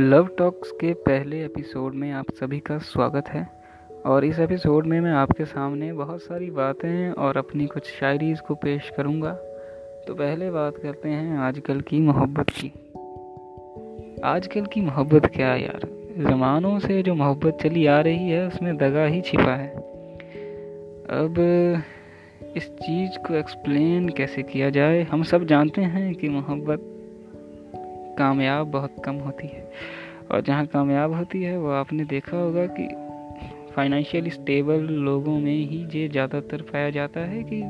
Love talks के पहले episode में आप सभी का स्वागत है। और इस एपिसोड में मैं आपके सामने बहुत सारी बातें और अपनी कुछ शायरीज़ को पेश करूँगा। तो पहले बात करते हैं आजकल की मोहब्बत की। आजकल की मोहब्बत क्या यार? ज़मानों से जो मोहब्बत चली आ रही है, उसमें दगा ही छिपा है। अब इस चीज़ को एक्सप्लेन कैसे किया जाए? हम सब जानते हैं कि मोहब्बत कामयाब बहुत कम होती है। और जहाँ कामयाब होती है, वो आपने देखा होगा कि फाइनेंशियल स्टेबल लोगों में ही ये ज़्यादातर पाया जाता है कि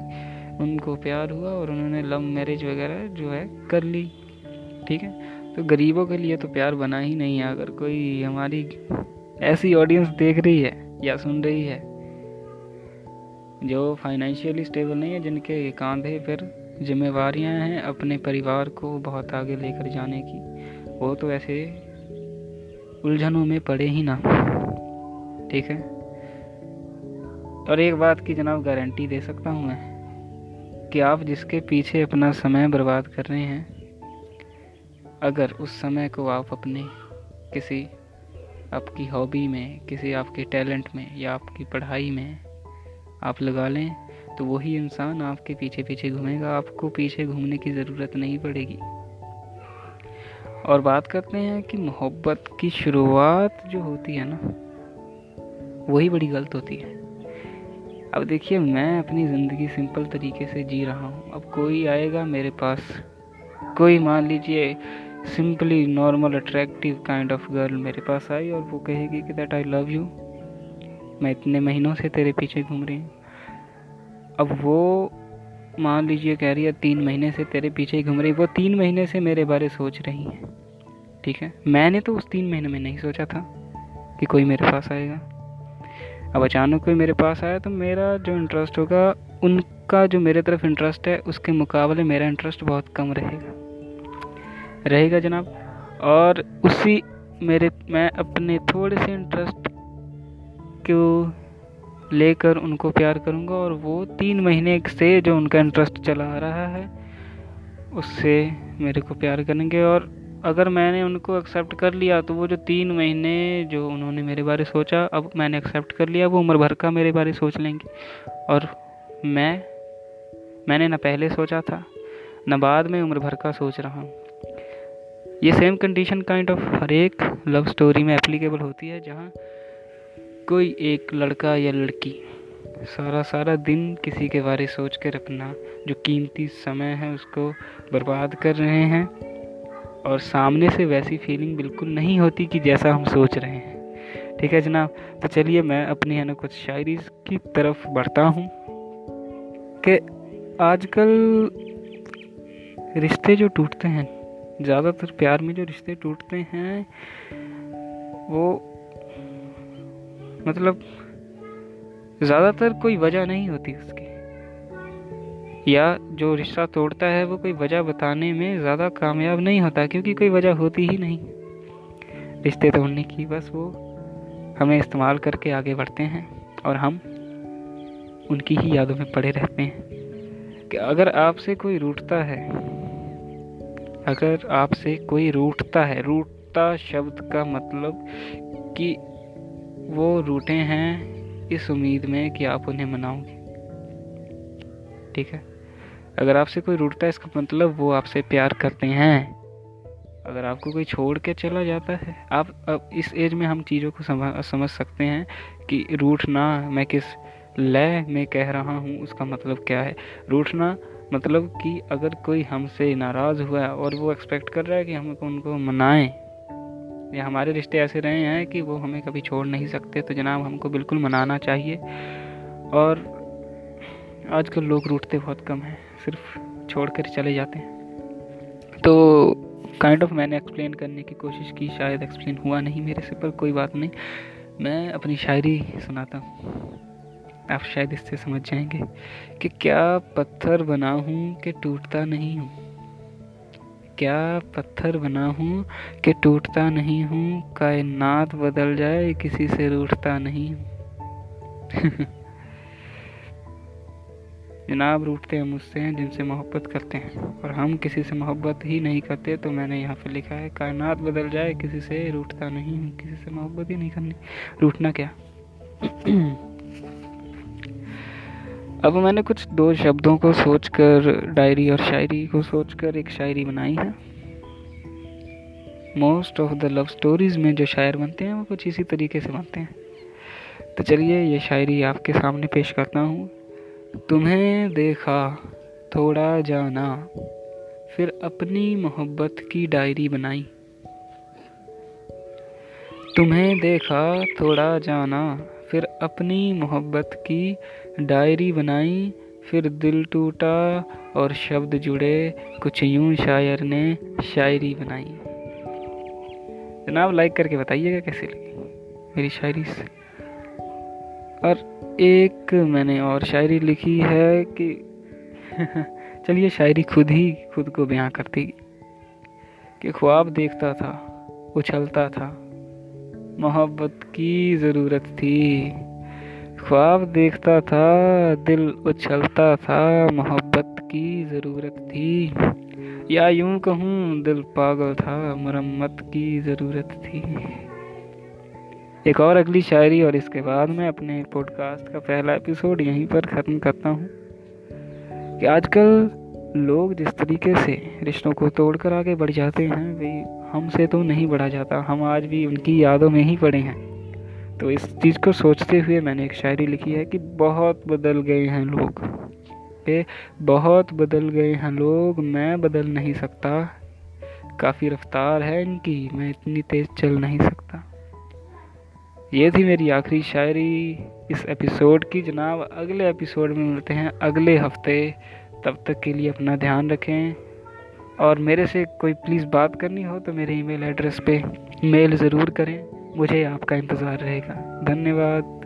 उनको प्यार हुआ और उन्होंने लव मैरिज वगैरह जो है कर ली। ठीक है? तो गरीबों के लिए तो प्यार बना ही नहीं है। अगर कोई हमारी ऐसी ऑडियंस देख रही है या सुन रही है जो फाइनेंशियली स्टेबल नहीं है, जिनके कांधे पर जिम्मेवारियाँ हैं अपने परिवार को बहुत आगे लेकर जाने की। वो तो ऐसे उलझनों में पड़े ही ना। ठीक है? और एक बात की जनाब गारंटी दे सकता हूँ मैं, कि आप जिसके पीछे अपना समय बर्बाद कर रहे हैं, अगर उस समय को आप अपने किसी, आपकी हॉबी में, किसी आपके टैलेंट में या आपकी पढ़ाई में आप लगा लें तो वही इंसान आपके पीछे पीछे घूमेगा, आपको पीछे घूमने की ज़रूरत नहीं पड़ेगी। और बात करते हैं कि मोहब्बत की शुरुआत जो होती है ना, वही बड़ी गलत होती है। अब देखिए, मैं अपनी ज़िंदगी सिंपल तरीके से जी रहा हूँ। अब कोई आएगा मेरे पास, कोई मान लीजिए simply, normal attractive kind of girl मेरे पास आई और वो कहेगी कि दैट आई लव यू मैं इतने महीनों से तेरे पीछे घूम रही हूँ। अब वो, मान लीजिए कह रही है, तीन महीने से तेरे पीछे ही घूम रही वो तीन महीने से मेरे बारे सोच रही हैं। ठीक है? मैंने तो उस तीन महीने में नहीं सोचा था कि कोई मेरे पास आएगा। अब अचानक कोई मेरे पास आया तो मेरा जो इंटरेस्ट होगा, उनका जो मेरे तरफ़ इंटरेस्ट है, उसके मुकाबले मेरा इंटरेस्ट बहुत कम रहेगा। रहेगा जनाब? और उसी मेरे, मैं अपने थोड़े से इंटरेस्ट को लेकर उनको प्यार करूँगा और वो तीन महीने से जो उनका इंटरेस्ट चला आ रहा है, उससे मेरे को प्यार करेंगे। और अगर मैंने उनको एक्सेप्ट कर लिया तो वो जो तीन महीने जो उन्होंने मेरे बारे सोचा, अब मैंने एक्सेप्ट कर लिया, वो उम्र भर का मेरे बारे सोच लेंगे। और मैं, मैंने ना पहले सोचा था, न बाद में उम्र भर का सोच रहा हूँ। ये सेम कंडीशन काइंड ऑफ़ हर एक लव स्टोरी में एप्लीकेबल होती है, जहाँ कोई एक लड़का या लड़की। सारा सारा दिन किसी के बारे सोच कर रखना जो कीमती समय है उसको बर्बाद कर रहे हैं और सामने से वैसी फीलिंग बिल्कुल नहीं होती कि जैसा हम सोच रहे हैं। ठीक है जनाब? तो चलिए मैं अपनी है ना कुछ शायरी की तरफ़ बढ़ता हूँ कि आजकल रिश्ते जो टूटते हैं, ज़्यादातर प्यार में जो रिश्ते टूटते हैं, वो मतलब ज़्यादातर कोई वजह नहीं होती उसकी। या जो रिश्ता तोड़ता है, वो कोई वजह बताने में ज़्यादा कामयाब नहीं होता, क्योंकि कोई वजह होती ही नहीं। रिश्ते तोड़ने की बस वो हमें इस्तेमाल करके आगे बढ़ते हैं, और हम उनकी ही यादों में पड़े रहते हैं। कि अगर आपसे कोई रूठता है, अगर आपसे कोई रूठता है, रूठता शब्द का मतलब कि वो रूठे हैं इस उम्मीद में कि आप उन्हें मनाओगे ठीक है? अगर आपसे कोई रूठता है, इसका मतलब वो आपसे प्यार करते हैं। अगर आपको कोई छोड़ के चला जाता है, आप अब इस एज में हम चीज़ों को समझ सकते हैं कि रूठना मैं किस लय में कह रहा हूँ, उसका मतलब क्या है? रूठना मतलब कि अगर कोई हमसे नाराज़ हुआ है और वो एक्सपेक्ट कर रहा है कि हम उनको मनाएँ या हमारे रिश्ते ऐसे रहे हैं कि वो हमें कभी छोड़ नहीं सकते तो जनाब हमको बिल्कुल मनाना चाहिए। और आजकल लोग रूठते बहुत कम हैं, सिर्फ़ छोड़ कर चले जाते हैं। तो काइंड ऑफ़ मैंने एक्सप्लेन करने की कोशिश की, शायद एक्सप्लेन हुआ नहीं मेरे से, पर कोई बात नहीं। मैं अपनी शायरी सुनाता हूँ। आप शायद इससे समझ जाएँगे कि क्या पत्थर बना हूँ कि टूटता नहीं हूँ। क्या पत्थर बना हूँ कि टूटता नहीं हूँ? कायनात बदल जाए किसी से रूठता नहीं जनाब रूठते हम उससे हैं जिनसे मोहब्बत करते हैं। और हम किसी से मोहब्बत ही नहीं करते तो मैंने यहाँ पे लिखा है कायनात बदल जाए किसी से रूठता नहीं हूँ, किसी से मोहब्बत ही नहीं करनी। रूठना क्या? अब मैंने कुछ दो शब्दों को सोचकर, डायरी और शायरी को सोचकर एक शायरी बनाई है। Most of the love stories में जो शायर बनते हैं, वो कुछ इसी तरीके से बनते हैं। तो चलिए, ये शायरी आपके सामने पेश करता हूँ। तुम्हें देखा, थोड़ा जाना, फिर अपनी मोहब्बत की डायरी बनाई। तुम्हें देखा, थोड़ा जाना, फिर अपनी मोहब्बत की डायरी बनाई, फिर दिल टूटा और शब्द जुड़े, कुछ यूँ शायर ने शायरी बनाई। जनाब लाइक करके बताइएगा कैसे लगी मेरी शायरी से? और एक मैंने और शायरी लिखी है कि चलिए शायरी खुद ही, खुद को बयां करती। कि ख्वाब देखता था, उछलता था, मोहब्बत की ज़रूरत थी। ख्वाब देखता था, दिल उछलता था, मोहब्बत की ज़रूरत थी। या यूँ कहूँ, दिल पागल था, मरम्मत की ज़रूरत थी। एक और अगली शायरी, और इसके बाद मैं अपने पॉडकास्ट का पहला एपिसोड यहीं पर ख़त्म करता हूँ। कि आजकल लोग जिस तरीके से रिश्तों को तोड़कर आगे बढ़ जाते हैं, वे हमसे तो नहीं बढ़ा जाता, हम आज भी उनकी यादों में ही पड़े हैं। तो इस चीज़ को सोचते हुए मैंने एक शायरी लिखी है कि बहुत बदल गए हैं लोग। पे बहुत बदल गए हैं लोग, मैं बदल नहीं सकता। काफ़ी रफ्तार है इनकी, मैं इतनी तेज़ चल नहीं सकता। ये थी मेरी आखिरी शायरी इस एपिसोड की। जनाब, अगले एपिसोड में मिलते हैं, अगले हफ़्ते। तब तक के लिए अपना ध्यान रखें। और मेरे से कोई प्लीज़ बात करनी हो तो मेरे ईमेल एड्रेस पे मेल ज़रूर करें। मुझे आपका इंतज़ार रहेगा। धन्यवाद।